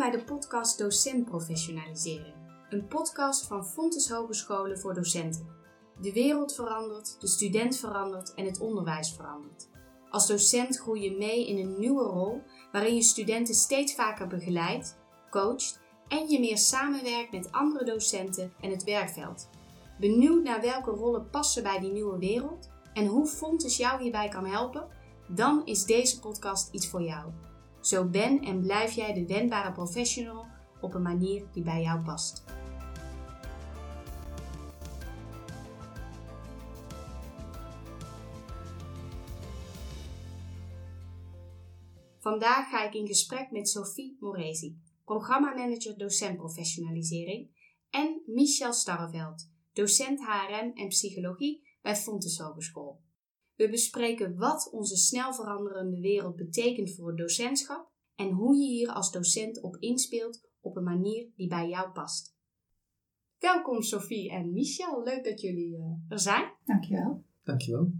bij de podcast Docent Professionalisering. Een podcast van Fontes Hogescholen voor docenten. De wereld verandert, de student verandert en het onderwijs verandert. Als docent groei je mee in een nieuwe rol waarin je studenten steeds vaker begeleidt, coacht en je meer samenwerkt met andere docenten en het werkveld. Benieuwd naar welke rollen passen bij die nieuwe wereld en hoe Fontes jou hierbij kan helpen? Dan is deze podcast iets voor jou. Zo ben en blijf jij de wendbare professional op een manier die bij jou past. Vandaag ga ik in gesprek met Sophie Morezi, programmamanager docent professionalisering, en Michel Starreveld, docent HRM en psychologie bij Fontes Hogeschool. We bespreken wat onze snel veranderende wereld betekent voor het docentschap en hoe je hier als docent op inspeelt op een manier die bij jou past. Welkom Sophie en Michel, leuk dat jullie uh, er zijn. Dankjewel. Dankjewel.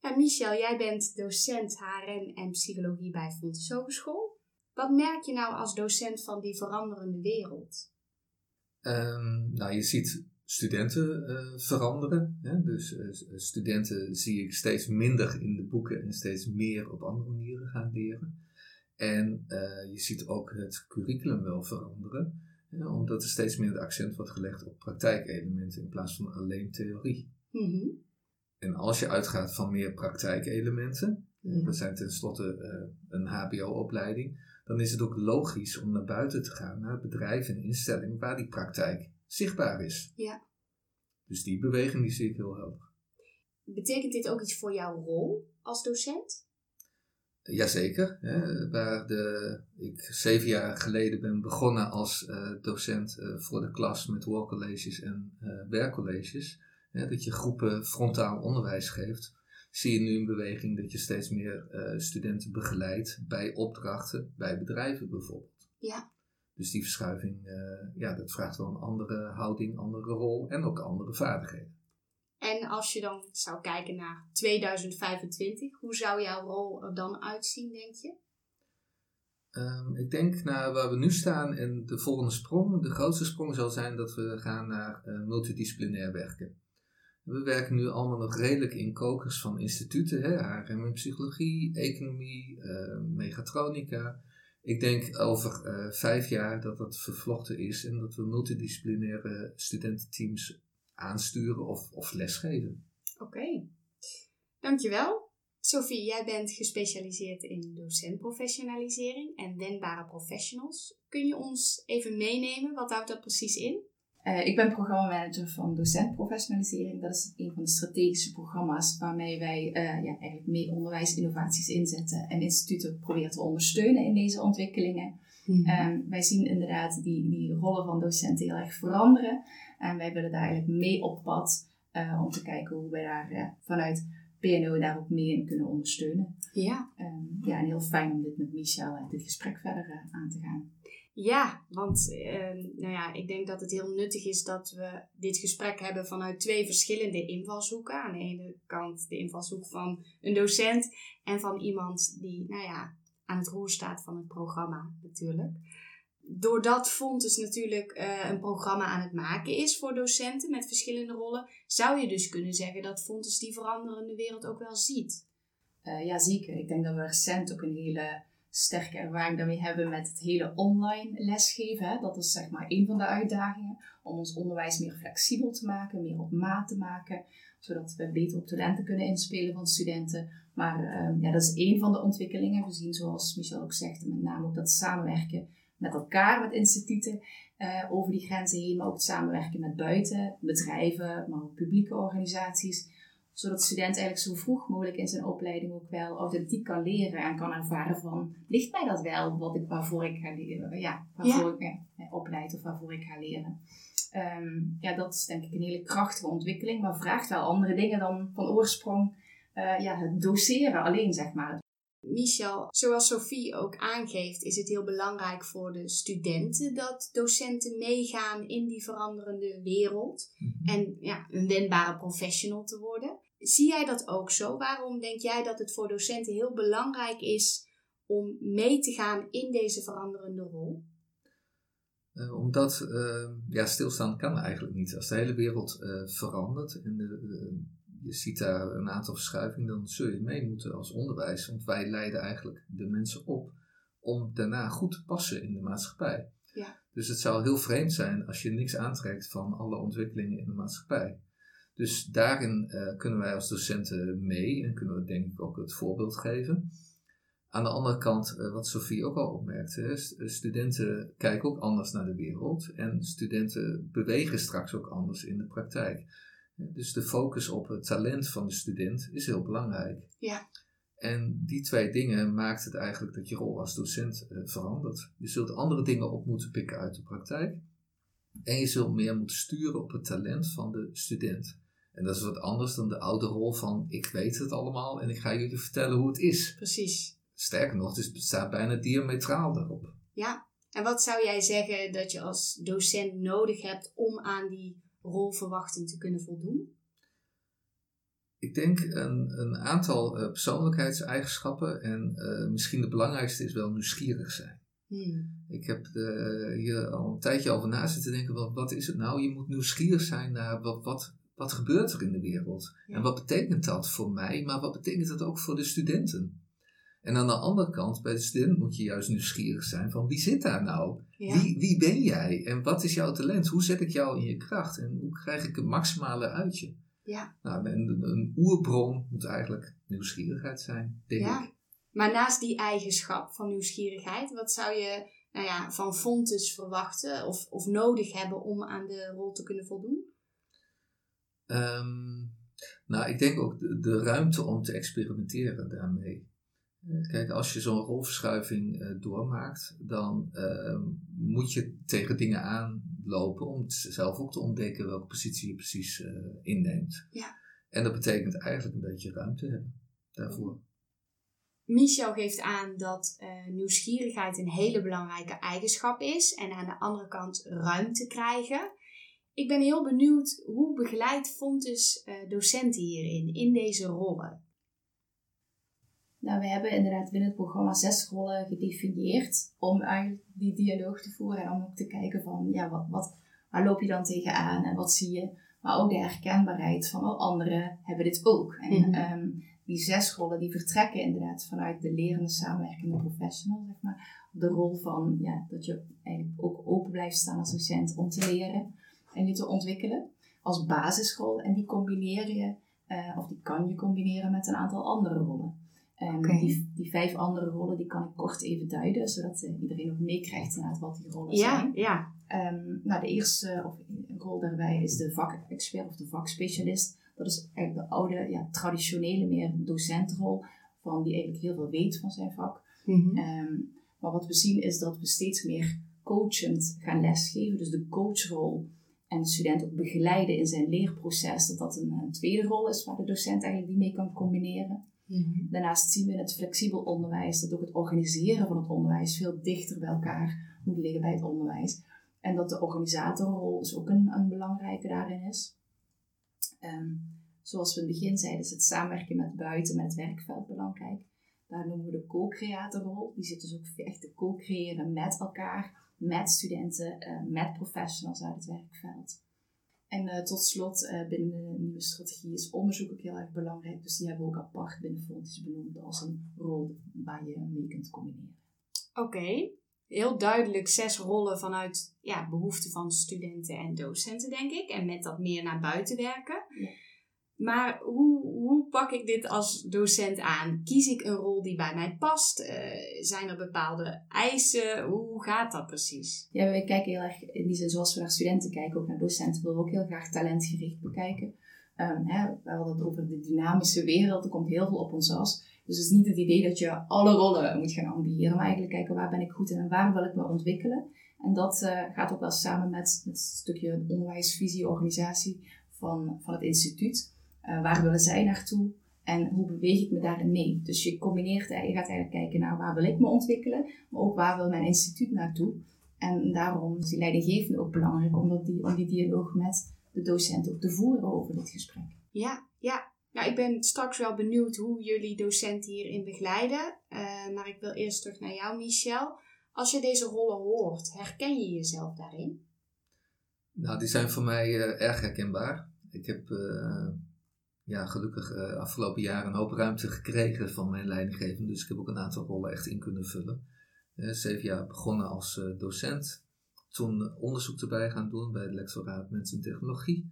Ja, Michel, jij bent docent HRM en psychologie bij Fontes Hogeschool. Wat merk je nou als docent van die veranderende wereld? Um, nou, je ziet studenten uh, veranderen. Hè? Dus uh, studenten zie ik steeds minder in de boeken en steeds meer op andere manieren gaan leren. En uh, je ziet ook het curriculum wel veranderen, hè? omdat er steeds meer de accent wordt gelegd op praktijkelementen in plaats van alleen theorie. Mm -hmm. En als je uitgaat van meer praktijkelementen, ja. dat zijn tenslotte een HBO-opleiding, dan is het ook logisch om naar buiten te gaan, naar bedrijven en instellingen waar die praktijk zichtbaar is. Ja. Dus die beweging die zie ik heel helder. Betekent dit ook iets voor jouw rol als docent? Jazeker. Hè, waar de, ik zeven jaar geleden ben begonnen als uh, docent uh, voor de klas met woordcolleges en uh, werkcolleges. Hè, dat je groepen frontaal onderwijs geeft. Zie je nu een beweging dat je steeds meer studenten begeleidt bij opdrachten, bij bedrijven bijvoorbeeld. Ja. Dus die verschuiving, uh, ja, dat vraagt wel een andere houding, andere rol en ook andere vaardigheden. En als je dan zou kijken naar 2025, hoe zou jouw rol er dan uitzien, denk je? Um, ik denk naar waar we nu staan en de volgende sprong, de grootste sprong zal zijn dat we gaan naar uh, multidisciplinair werken. We werken nu allemaal nog redelijk in kokers van instituten, hè, HRM en psychologie, economie, uh, mechatronica. Ik denk over uh, vijf jaar dat dat vervlochten is en dat we multidisciplinaire studententeams aansturen of, of lesgeven. Oké, dankjewel. Sophie, jij bent gespecialiseerd in docentprofessionalisering en wendbare professionals. Kun je ons even meenemen? Wat houdt dat precies in? Uh, ik ben programmamanager van docentprofessionalisering. Dat is een van de strategische programma's waarmee wij uh, ja, eigenlijk mee onderwijsinnovaties inzetten en instituten proberen te ondersteunen in deze ontwikkelingen. Mm-hmm. Um, wij zien inderdaad die, die rollen van docenten heel erg veranderen. En wij willen daar eigenlijk mee op pad uh, om te kijken hoe wij daar vanuit PNO daar ook mee in kunnen ondersteunen. Ja. Um, ja, en heel fijn om dit met Michel, dit gesprek verder aan te gaan. Ja, want uh, nou ja, ik denk dat het heel nuttig is dat we dit gesprek hebben vanuit twee verschillende invalshoeken. Aan de ene kant de invalshoek van een docent en van iemand die nou ja, aan het roer staat van het programma natuurlijk. Doordat Fontes natuurlijk uh, een programma aan het maken is voor docenten met verschillende rollen, zou je dus kunnen zeggen dat Fontes die veranderende wereld ook wel ziet. Uh, ja, zeker. Ik denk dat we recent ook een hele sterke ervaring daarmee hebben met het hele online lesgeven. Hè. Dat is zeg maar een van de uitdagingen om ons onderwijs meer flexibel te maken, meer op maat te maken, zodat we beter op talenten kunnen inspelen van studenten. Maar uh, ja, dat is één van de ontwikkelingen. We zien, zoals Michel ook zegt, met name ook dat samenwerken met elkaar, met instituten uh, over die grenzen heen, maar ook het samenwerken met buiten, bedrijven, maar ook publieke organisaties zodat de student eigenlijk zo vroeg mogelijk in zijn opleiding ook wel authentiek kan leren en kan ervaren van, ligt mij dat wel wat ik, waarvoor ik ga leren, ja, waarvoor ik me opleid of waarvoor ik ga leren. Um, ja, dat is denk ik een hele krachtige ontwikkeling, maar vraagt wel andere dingen dan van oorsprong uh, ja, het doseren alleen, zeg maar. Michel, zoals Sophie ook aangeeft, is het heel belangrijk voor de studenten dat docenten meegaan in die veranderende wereld mm -hmm. en ja, een wendbare professional te worden. Zie jij dat ook zo? Waarom denk jij dat het voor docenten heel belangrijk is om mee te gaan in deze veranderende rol? Uh, omdat uh, ja, stilstaan kan eigenlijk niet. Als de hele wereld uh, verandert en de, je ziet daar een aantal verschuivingen, dan zul je mee moeten als onderwijs. Want wij leiden eigenlijk de mensen op om daarna goed te passen in de maatschappij. Ja. Dus het zou heel vreemd zijn als je niks aantrekt van alle ontwikkelingen in de maatschappij. Dus daarin uh, kunnen wij als docenten mee en kunnen we denk ik ook het voorbeeld geven. Aan de andere kant, uh, wat Sofie ook al opmerkte, studenten kijken ook anders naar de wereld en studenten bewegen straks ook anders in de praktijk. Dus de focus op het talent van de student is heel belangrijk. Ja. En die twee dingen maakt het eigenlijk dat je rol als docent uh, verandert. Je zult andere dingen op moeten pikken uit de praktijk. En je zult meer moeten sturen op het talent van de student. En dat is wat anders dan de oude rol van ik weet het allemaal en ik ga jullie vertellen hoe het is. Precies. Sterker nog, het staat bijna diametraal daarop. Ja, en wat zou jij zeggen dat je als docent nodig hebt om aan die rolverwachting te kunnen voldoen? Ik denk een, een aantal uh, persoonlijkheidseigenschappen en uh, misschien de belangrijkste is wel nieuwsgierig zijn. Hmm. Ik heb er hier al een tijdje over na zitten denken, wat, wat is het nou? Je moet nieuwsgierig zijn naar wat, wat, wat gebeurt er in de wereld? Ja. En wat betekent dat voor mij, maar wat betekent dat ook voor de studenten? En aan de andere kant, bij de student moet je juist nieuwsgierig zijn van wie zit daar nou? Ja. Wie, wie ben jij? En wat is jouw talent? Hoe zet ik jou in je kracht? En hoe krijg ik het maximale uit je? Ja. Nou, een, een oerbron moet eigenlijk nieuwsgierigheid zijn, denk Ja. ik. Maar naast die eigenschap van nieuwsgierigheid, wat zou je nou ja, van Fontes verwachten of, of nodig hebben om aan de rol te kunnen voldoen? Ehm, nou, ik denk ook de, de ruimte om te experimenteren daarmee. Eh, Kijk, als je zo'n rolverschuiving eh, doormaakt, dan ehm, moet je tegen dingen aanlopen om zelf ook te ontdekken welke positie je precies eh, inneemt. Ja. En dat betekent eigenlijk een beetje ruimte hebben daarvoor. Michel geeft aan dat nieuwsgierigheid een hele belangrijke eigenschap is en aan de andere kant ruimte krijgen. Ik ben heel benieuwd hoe begeleidt Fontes eh, docenten hierin, in deze rollen? Nou, we hebben inderdaad binnen het programma zes rollen gedefinieerd om eigenlijk die dialoog te voeren en om ook te kijken van, ja, wat, wat, waar loop je dan tegenaan en wat zie je? Maar ook de herkenbaarheid van, oh, anderen hebben dit ook. En Mhm. ehm, die zes rollen die vertrekken inderdaad vanuit de lerende samenwerkende professional, zeg maar. De rol van, ja, dat je eigenlijk ook open blijft staan als docent om te leren en je te ontwikkelen als basisrol. En die combineer je, eh, of die kan je combineren met een aantal andere rollen. En Oké. die, die vijf andere rollen die kan ik kort even duiden, zodat eh, iedereen ook meekrijgt wat die rollen Ja, zijn. ja. Ehm, nou, de eerste of, rol daarbij is de vakexpert of de vakspecialist. Dat is eigenlijk de oude, ja, traditionele, meer docentrol van die eigenlijk heel veel weet van zijn vak. Mhm. Ehm, maar wat we zien is dat we steeds meer coachend gaan lesgeven. Dus de coachrol en de student ook begeleiden in zijn leerproces. Dat dat een, een tweede rol is waar de docent eigenlijk die mee kan combineren. Mhm. Daarnaast zien we in het flexibel onderwijs dat ook het organiseren van het onderwijs veel dichter bij elkaar moet liggen bij het onderwijs. En dat de organisatorrol dus ook een, een belangrijke daarin is. Ehm, zoals we in het begin zeiden, is het samenwerken met buiten, met het werkveld belangrijk. Daar noemen we de co-creatorrol. Die zit dus ook echt te co-creëren met elkaar, met studenten, eh, met professionals uit het werkveld. En eh, tot slot, eh, binnen de nieuwe strategie is onderzoek ook heel erg belangrijk. Dus die hebben we ook apart binnen Fontis benoemd als een rol waar je mee kunt combineren. Oké, heel duidelijk zes rollen vanuit ja, behoeften van studenten en docenten, denk ik. En met dat meer naar buiten werken. Ja. Maar hoe, hoe pak ik dit als docent aan? Kies ik een rol die bij mij past? Eh, zijn er bepaalde eisen? Hoe gaat dat precies? Ja, wij kijken heel erg, in die zin zoals we naar studenten kijken, ook naar docenten, willen we ook heel graag talentgericht bekijken. Ehm, hè, we hadden het over de dynamische wereld, er komt heel veel op ons af. Dus het is niet het idee dat je alle rollen moet gaan ambiëren, maar eigenlijk kijken waar ben ik goed in en waar wil ik me ontwikkelen. En dat eh, gaat ook wel samen met, met het stukje onderwijsvisie, organisatie van, van het instituut. Eh, waar willen zij naartoe en hoe beweeg ik me daarin mee? Dus je combineert, eh, je gaat eigenlijk kijken naar waar wil ik me ontwikkelen, maar ook waar wil mijn instituut naartoe. En daarom is die leidinggevende ook belangrijk om, dat die, om die dialoog met de docent ook te voeren over dit gesprek. Ja, ja. Nou, ik ben straks wel benieuwd hoe jullie docenten hierin begeleiden. Eh, maar ik wil eerst terug naar jou, Michel. Als je deze rollen hoort, herken je jezelf daarin? Nou, die zijn voor mij uh, erg herkenbaar. Ik heb uh, ja, gelukkig uh, afgelopen jaar een hoop ruimte gekregen van mijn leidinggevende. Dus ik heb ook een aantal rollen echt in kunnen vullen. zeven jaar begonnen als docent. Toen onderzoek erbij gaan doen bij het lectoraat Mensen en Technologie.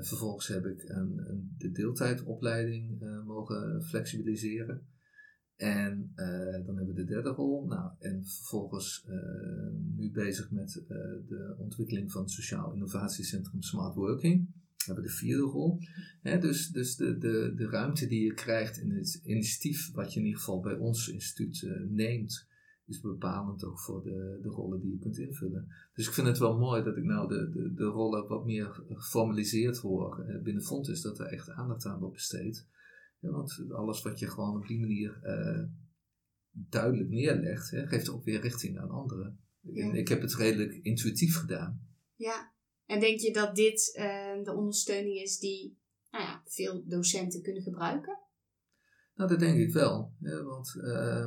vervolgens heb ik een, een de deeltijdopleiding mogen flexibiliseren. En uh, dan hebben we de derde rol. Nou, en vervolgens uh, nu bezig met uh, de ontwikkeling van het Sociaal Innovatiecentrum Smart Working. We hebben de vierde rol. Dus dus de, de, de ruimte die je krijgt in het initiatief, wat je in ieder geval bij ons instituut neemt, is bepalend ook voor de, de rollen die je kunt invullen. Dus ik vind het wel mooi dat ik nou de, de, de rollen wat meer geformaliseerd hoor binnen Fontes, dat er echt aandacht aan wordt besteed. Ja, want alles wat je gewoon op die manier uh, duidelijk neerlegt, hè, geeft ook weer richting aan anderen. Ja. Ik heb het redelijk intuïtief gedaan. Ja, en denk je dat dit uh, de ondersteuning is die nou ja, veel docenten kunnen gebruiken? Nou, dat denk ik wel. Want uh,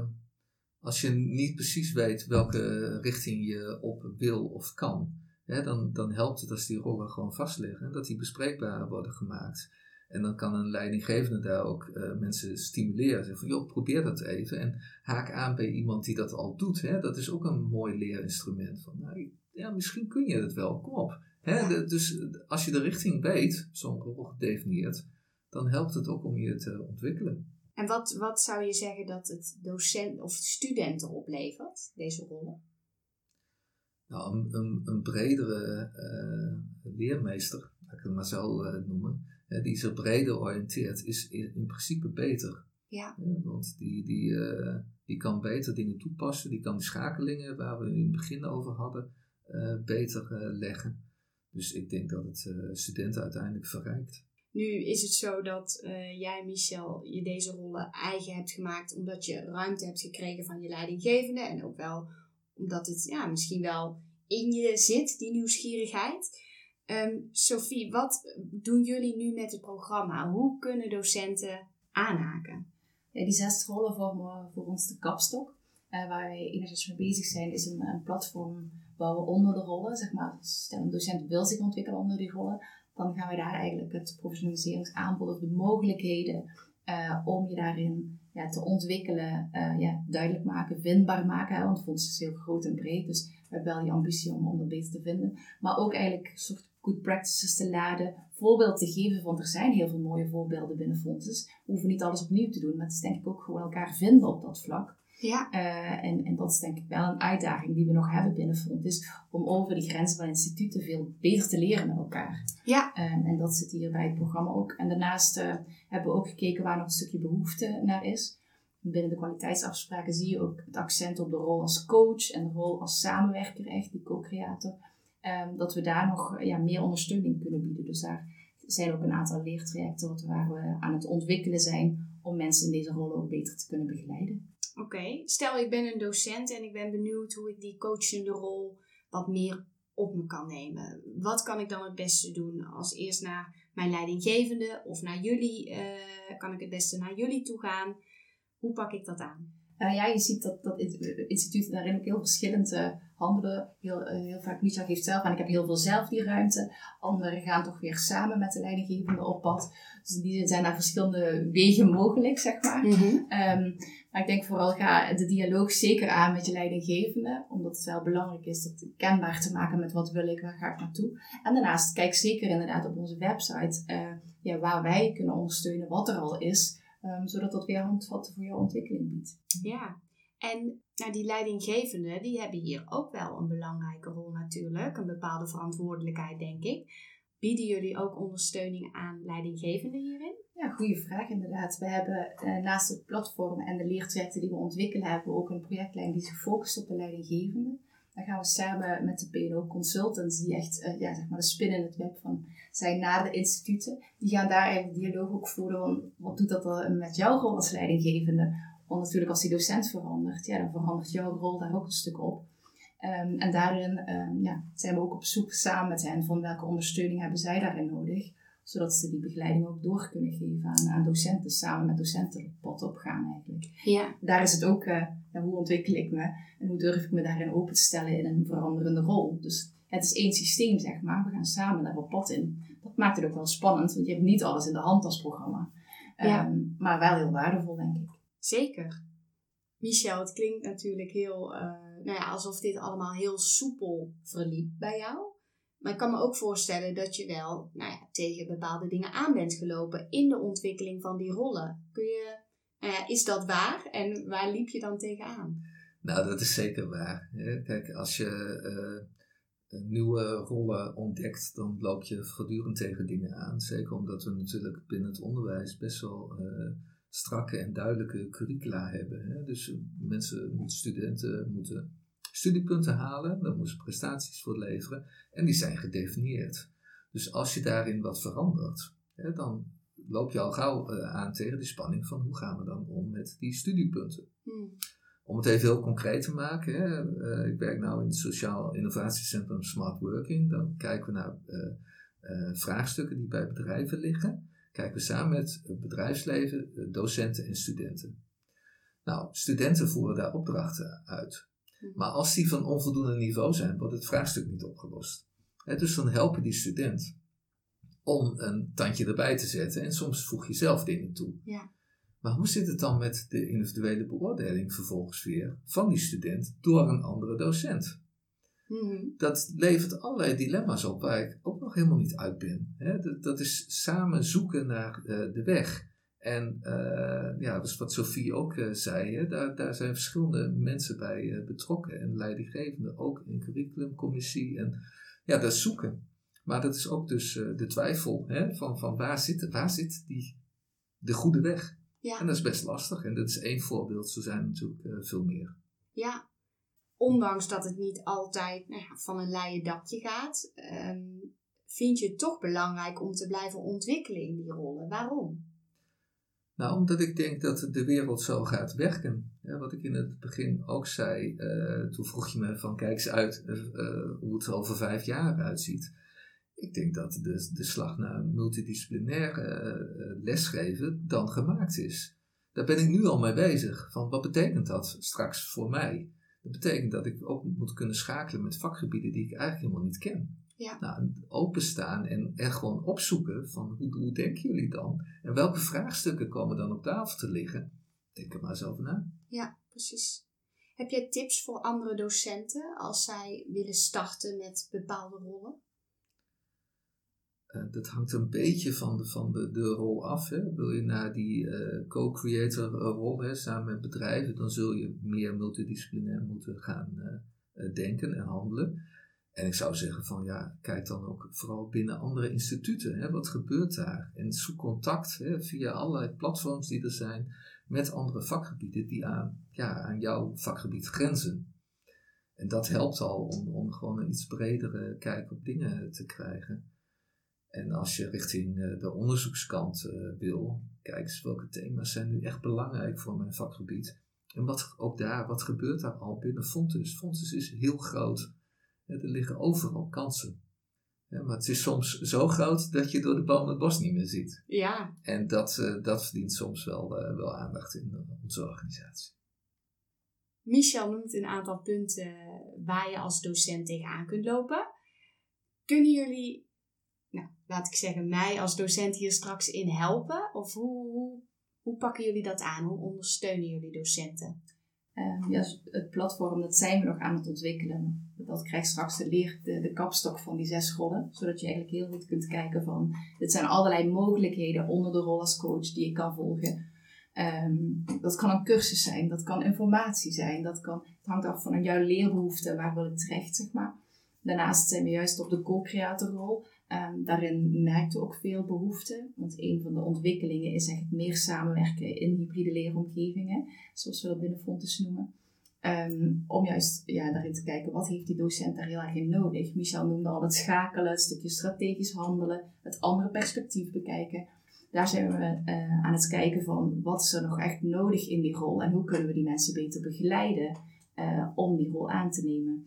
als je niet precies weet welke richting je op wil of kan, hè, dan, dan helpt het als die rollen gewoon vastliggen en dat die bespreekbaar worden gemaakt. En dan kan een leidinggevende daar ook uh, mensen stimuleren. Zeggen van, joh, probeer dat even. En haak aan bij iemand die dat al doet. Hè? Dat is ook een mooi leerinstrument. Van, nou, ja, misschien kun je het wel, kom op. Dus als je de richting weet, zo'n rol gedefinieerd, dan helpt het ook om je te ontwikkelen. En wat, wat zou je zeggen dat het docent of studenten oplevert, deze rollen? Nou, een, een, een bredere uh, leermeester, laat ik het maar zo uh, noemen, die zich breder oriënteert, is in, principe beter. Ja. want die, die, uh, die kan beter dingen toepassen, die kan die schakelingen waar we in het begin over hadden, beter leggen. Dus ik denk dat het studenten uiteindelijk verrijkt. Nu is het zo dat jij, Michel, je deze rollen eigen hebt gemaakt omdat je ruimte hebt gekregen van je leidinggevende en ook wel omdat het ja, misschien wel in je zit, die nieuwsgierigheid. Um, Sophie, wat doen jullie nu met het programma? Hoe kunnen docenten aanhaken? Ja, die zes rollen vormen voor ons de kapstok. Uh, waar wij enerzijds mee bezig zijn, is een, een, platform bouwen onder de rollen. Zeg maar, stel een docent wil zich ontwikkelen onder die rollen, dan gaan we daar eigenlijk het professionaliseringsaanbod of de mogelijkheden uh, om je daarin ja, te ontwikkelen, uh, ja, duidelijk maken, vindbaar maken. Hè, want fonds is heel groot en breed, dus we hebben wel die ambitie om, om dat beter te vinden. Maar ook eigenlijk soort good practices te laden, voorbeeld te geven, want er zijn heel veel mooie voorbeelden binnen fondsen. We hoeven niet alles opnieuw te doen, maar het is denk ik ook gewoon elkaar vinden op dat vlak. Ja. Uh, en, en dat is denk ik wel een uitdaging die we nog hebben binnen Fonds, om over die grenzen van instituten veel beter te leren met elkaar. Ja. Uh, en dat zit hier bij het programma ook. En daarnaast uh, hebben we ook gekeken waar nog een stukje behoefte naar is. Binnen de kwaliteitsafspraken zie je ook het accent op de rol als coach en de rol als samenwerker, echt die co-creator. Um, dat we daar nog ja, meer ondersteuning kunnen bieden. Dus daar zijn ook een aantal leertrajecten waar we aan het ontwikkelen zijn om mensen in deze rol ook beter te kunnen begeleiden. Oké, stel ik ben een docent en ik ben benieuwd hoe ik die coachende rol wat meer op me kan nemen. Wat kan ik dan het beste doen? Als eerst naar mijn leidinggevende of naar jullie? Uh, kan ik het beste naar jullie toe gaan? Hoe pak ik dat aan? Uh, ja, je ziet dat, dat instituten daarin ook heel verschillend handelen. Heel, uh, heel vaak, Micha geeft zelf aan, ik heb heel veel zelf die ruimte. Anderen gaan toch weer samen met de leidinggevende op pad. Dus in die zin zijn daar verschillende wegen mogelijk, zeg maar. Mm -hmm. um, maar ik denk vooral ga de dialoog zeker aan met je leidinggevende. Omdat het wel belangrijk is dat kenbaar te maken met wat wil ik, waar ga ik naartoe. En daarnaast kijk zeker inderdaad op onze website ja, waar wij kunnen ondersteunen wat er al is. Um, zodat dat weer handvatten voor jouw ontwikkeling biedt. Ja, en die leidinggevenden, die hebben hier ook wel een belangrijke rol natuurlijk. Een bepaalde verantwoordelijkheid, denk ik. Bieden jullie ook ondersteuning aan leidinggevenden hierin? Ja, goede vraag inderdaad. We hebben eh, naast het platform en de leertrajecten die we ontwikkelen, hebben we ook een projectlijn die zich focust op de leidinggevenden. Dan gaan we samen met de PNO Consultants, die echt uh, ja, zeg maar de spin in het web van zijn naar de instituten. Die gaan daar eigenlijk dialoog ook voeren wat doet dat met jouw rol als leidinggevende? Want natuurlijk als die docent verandert, ja, dan verandert jouw rol daar ook een stuk op. Um, en daarin um, ja, zijn we ook op zoek samen met hen van welke ondersteuning hebben zij daarin nodig. zodat ze die begeleiding ook door kunnen geven aan, aan docenten, samen met docenten het pad opgaan eigenlijk. Ja. Daar is het ook, uh, ja, hoe ontwikkel ik me en hoe durf ik me daarin open te stellen in een veranderende rol. Dus het is één systeem, zeg maar. We gaan samen daar op pad in. Dat maakt het ook wel spannend, want je hebt niet alles in de hand als programma. Ja. Ehm, maar wel heel waardevol, denk ik. Zeker. Michel, het klinkt natuurlijk heel, uh, nou ja, alsof dit allemaal heel soepel verliep bij jou. Maar ik kan me ook voorstellen dat je wel nou ja, tegen bepaalde dingen aan bent gelopen in de ontwikkeling van die rollen. Kun je, nou is dat waar en waar liep je dan tegenaan? Nou, dat is zeker waar. Kijk, als je uh, nieuwe rollen ontdekt, dan loop je voortdurend tegen dingen aan. Zeker omdat we natuurlijk binnen het onderwijs best wel strakke en duidelijke curricula hebben. Hè? Dus mensen moeten, studenten moeten studiepunten halen, daar moeten ze prestaties voor leveren en die zijn gedefinieerd. Dus als je daarin wat verandert, hè, dan loop je al gauw uh, aan tegen de spanning van hoe gaan we dan om met die studiepunten. Hmm. Om het even heel concreet te maken, hè, uh, ik werk nu in het Sociaal Innovatiecentrum Smart Working. Dan kijken we naar uh, vraagstukken die bij bedrijven liggen. Kijken we samen met het bedrijfsleven, docenten en studenten. Nou, studenten voeren daar opdrachten uit. Maar als die van onvoldoende niveau zijn, wordt het vraagstuk niet opgelost. He, dus dan helpen die student om een tandje erbij te zetten en soms voeg je zelf dingen toe. Ja. Maar hoe zit het dan met de individuele beoordeling vervolgens weer van die student door een andere docent? Mm-hmm. Dat levert allerlei dilemma's op waar ik ook nog helemaal niet uit ben. He, dat, dat, is samen zoeken naar uh, de weg. En uh, ja, dat is wat Sophie ook uh, zei. Hè? Daar, daar zijn verschillende mensen bij betrokken. En leidinggevenden ook in curriculumcommissie. En ja, dat zoeken. Maar dat is ook dus de twijfel hè? van, van waar, zit, waar zit die, de goede weg? Ja. En dat is best lastig. En dat is één voorbeeld. Zo zijn er natuurlijk veel meer. Ja, ondanks dat het niet altijd nou ja, van een leien dakje gaat, um, vind je het toch belangrijk om te blijven ontwikkelen in die rollen. Waarom? Nou, omdat ik denk dat de wereld zo gaat werken. Ja, wat ik in het begin ook zei, uh, toen vroeg je me van kijk eens uit uh, hoe het er over vijf jaar uitziet. Ik denk dat de, de slag naar multidisciplinair lesgeven dan gemaakt is. Daar ben ik nu al mee bezig. Van wat betekent dat straks voor mij? Dat betekent dat ik ook moet kunnen schakelen met vakgebieden die ik eigenlijk helemaal niet ken. Ja. Nou, openstaan en, en gewoon opzoeken van hoe, hoe denken jullie dan? En welke vraagstukken komen dan op tafel te liggen? Denk er maar eens over na. Ja, precies. Heb jij tips voor andere docenten als zij willen starten met bepaalde rollen? Uh, dat hangt een beetje van de, van de, de rol af. Hè. Wil je naar die uh, co-creator rol hè, samen met bedrijven, dan zul je meer multidisciplinair moeten gaan uh, denken en handelen. En ik zou zeggen van ja, kijk dan ook vooral binnen andere instituten. Hè, wat gebeurt daar? En zoek contact hè, via allerlei platforms die er zijn met andere vakgebieden die aan, ja, aan jouw vakgebied grenzen. En dat helpt al om, om gewoon een iets bredere kijk op dingen te krijgen. En als je richting de onderzoekskant uh, wil, kijk eens welke thema's zijn nu echt belangrijk voor mijn vakgebied. En wat ook daar, wat gebeurt daar al binnen Fontes? Fontes is heel groot. Er liggen overal kansen. Maar het is soms zo groot dat je door de boom het bos niet meer ziet. Ja. En dat, uh, dat verdient soms wel, uh, wel aandacht in uh, onze organisatie. Michel noemt een aantal punten waar je als docent tegenaan kunt lopen. Kunnen jullie, nou, laat ik zeggen, mij als docent hier straks in helpen? Of hoe, hoe, hoe pakken jullie dat aan? Hoe ondersteunen jullie docenten? Um, ja, het platform, dat zijn we nog aan het ontwikkelen. Dat krijgt straks de, leer, de, de kapstok van die zes rollen. Zodat je eigenlijk heel goed kunt kijken van... Dit zijn allerlei mogelijkheden onder de rol als coach die je kan volgen. Um, dat kan een cursus zijn, dat kan informatie zijn. Dat kan, het hangt af van jouw leerbehoeften, waar wil ik terecht, zeg maar. Daarnaast zijn we juist op de co-creatorrol. Um, daarin merkten we ook veel behoefte. Want een van de ontwikkelingen is echt meer samenwerken in hybride leeromgevingen. Zoals we dat binnen Fontes noemen. Um, om juist ja, daarin te kijken, wat heeft die docent daar heel erg in nodig? Michel noemde al het schakelen, het stukje strategisch handelen, het andere perspectief bekijken. Daar zijn we uh, aan het kijken van, wat is er nog echt nodig in die rol? En hoe kunnen we die mensen beter begeleiden uh, om die rol aan te nemen?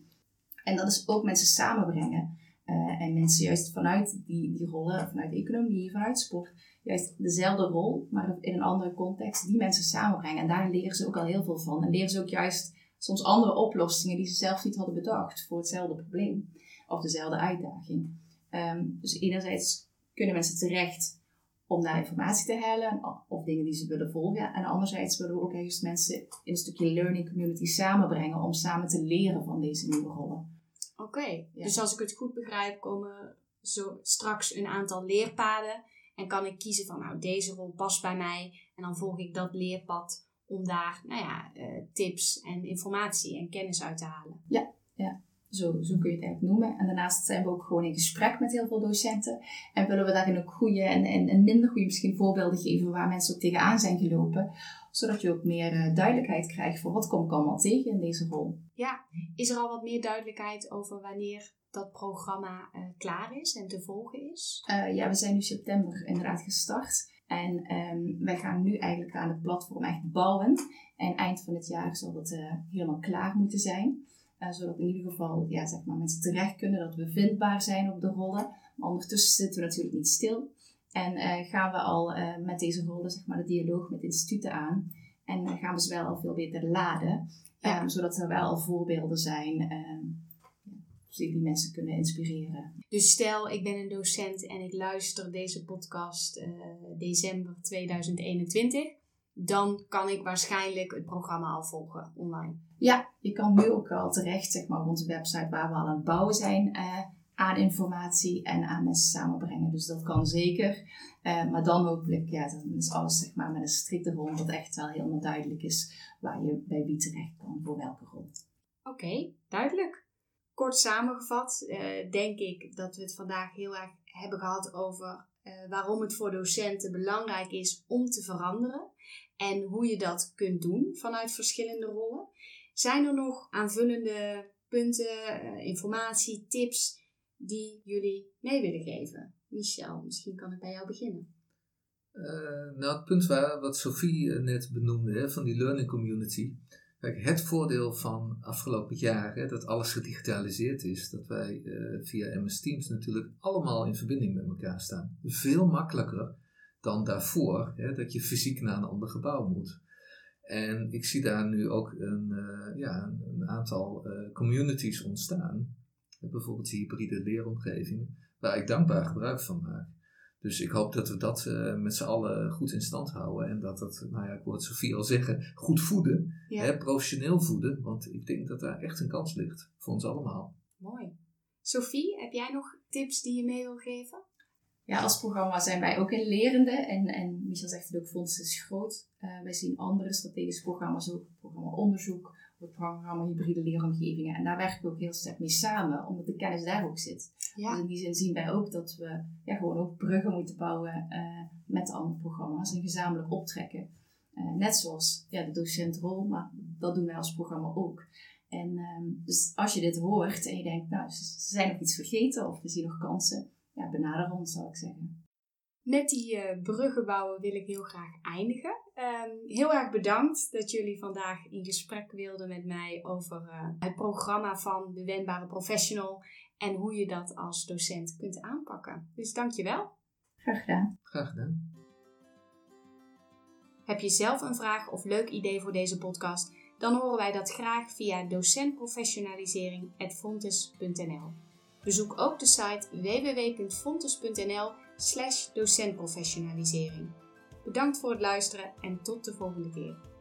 En dat is ook mensen samenbrengen. Uh, en mensen juist vanuit die, die rollen, vanuit economie, vanuit sport, juist dezelfde rol, maar in een andere context, die mensen samenbrengen. En daar leren ze ook al heel veel van. En leren ze ook juist soms andere oplossingen die ze zelf niet hadden bedacht voor hetzelfde probleem of dezelfde uitdaging. Um, dus enerzijds kunnen mensen terecht om daar informatie te halen of dingen die ze willen volgen. En anderzijds willen we ook juist mensen in een stukje learning community samenbrengen om samen te leren van deze nieuwe rollen. Oké, dus als ik het goed begrijp, komen zo straks een aantal leerpaden en kan ik kiezen van nou deze rol past bij mij en dan volg ik dat leerpad om daar nou ja, uh, tips en informatie en kennis uit te halen. Ja, ja. Zo, zo kun je het eigenlijk noemen. En daarnaast zijn we ook gewoon in gesprek met heel veel docenten. En willen we daarin ook goede en, en, en minder goede misschien voorbeelden geven waar mensen ook tegenaan zijn gelopen. Zodat je ook meer uh, duidelijkheid krijgt voor wat kom ik allemaal tegen in deze rol. Ja, is er al wat meer duidelijkheid over wanneer dat programma uh, klaar is en te volgen is? Uh, ja, we zijn nu september inderdaad gestart. En um, wij gaan nu eigenlijk aan het platform echt bouwen. En eind van het jaar zal het helemaal klaar moeten zijn. Zodat in ieder geval ja, zeg maar, mensen terecht kunnen, dat we vindbaar zijn op de rollen. Maar ondertussen zitten we natuurlijk niet stil. En uh, gaan we al uh, met deze rollen zeg maar, de dialoog met instituten aan. En gaan we ze wel al veel beter laden. Ja. Um, zodat er wel al voorbeelden zijn um, die mensen kunnen inspireren. Dus stel, ik ben een docent en ik luister deze podcast december 2021 dan kan ik waarschijnlijk het programma al volgen online. Ja, je kan nu ook al terecht zeg maar, op onze website waar we al aan het bouwen zijn eh, aan informatie en aan mensen samenbrengen. Dus dat kan zeker. Uh, maar dan hopelijk, ja, dan is alles zeg maar, met een strikte rol, dat echt wel helemaal duidelijk is waar je bij wie terecht kan voor welke rol. Oké, duidelijk. Kort samengevat, uh, denk ik dat we het vandaag heel erg hebben gehad over waarom het voor docenten belangrijk is om te veranderen en hoe je dat kunt doen vanuit verschillende rollen. Zijn er nog aanvullende punten, eh, informatie, tips die jullie mee willen geven? Michel, misschien kan ik bij jou beginnen. Uh, nou, het punt waar, wat Sophie eh, net benoemde, hè, van die learning community. Kijk, het voordeel van afgelopen jaar, dat alles gedigitaliseerd is, dat wij uh, via MS Teams natuurlijk allemaal in verbinding met elkaar staan. Veel makkelijker dan daarvoor, hè, dat je fysiek naar een ander gebouw moet. En ik zie daar nu ook een, ja, een aantal communities ontstaan, bijvoorbeeld die hybride leeromgevingen, waar ik dankbaar gebruik van maak. Dus ik hoop dat we dat uh, met z'n allen goed in stand houden. En dat het, nou ja, ik hoor het Sofie al zeggen, goed voeden. Hè, professioneel voeden. Want ik denk dat daar echt een kans ligt. Voor ons allemaal. Mooi. Sophie, heb jij nog tips die je mee wil geven? ja, als programma zijn wij ook in lerende. En, en Michel zegt het ook, Fonds is groot. Uh, wij zien andere strategische programma's ook. Het programma onderzoek, het programma hybride leeromgevingen. En daar werken we ook heel sterk mee samen, omdat de kennis daar ook zit. Ja. Dus in die zin zien wij ook dat we ja, gewoon ook bruggen moeten bouwen uh, met andere programma's en gezamenlijk optrekken. Uh, net zoals ja, de docentrol, maar dat doen wij als programma ook. En um, dus als je dit hoort en je denkt, nou, ze zijn nog iets vergeten of we zien nog kansen, ja, benader ons, zou ik zeggen. Met die uh, bruggen bouwen wil ik heel graag eindigen. Um, heel erg bedankt dat jullie vandaag in gesprek wilden met mij over uh, het programma van de Wendbare Professional en hoe je dat als docent kunt aanpakken. Dus dankjewel. Graag gedaan. Graag gedaan. Heb je zelf een vraag of leuk idee voor deze podcast? Dan horen wij dat graag via docentprofessionalisering.fontes.nl. Bezoek ook de site www.fontes.nl slash docentprofessionalisering. Bedankt voor het luisteren en tot de volgende keer.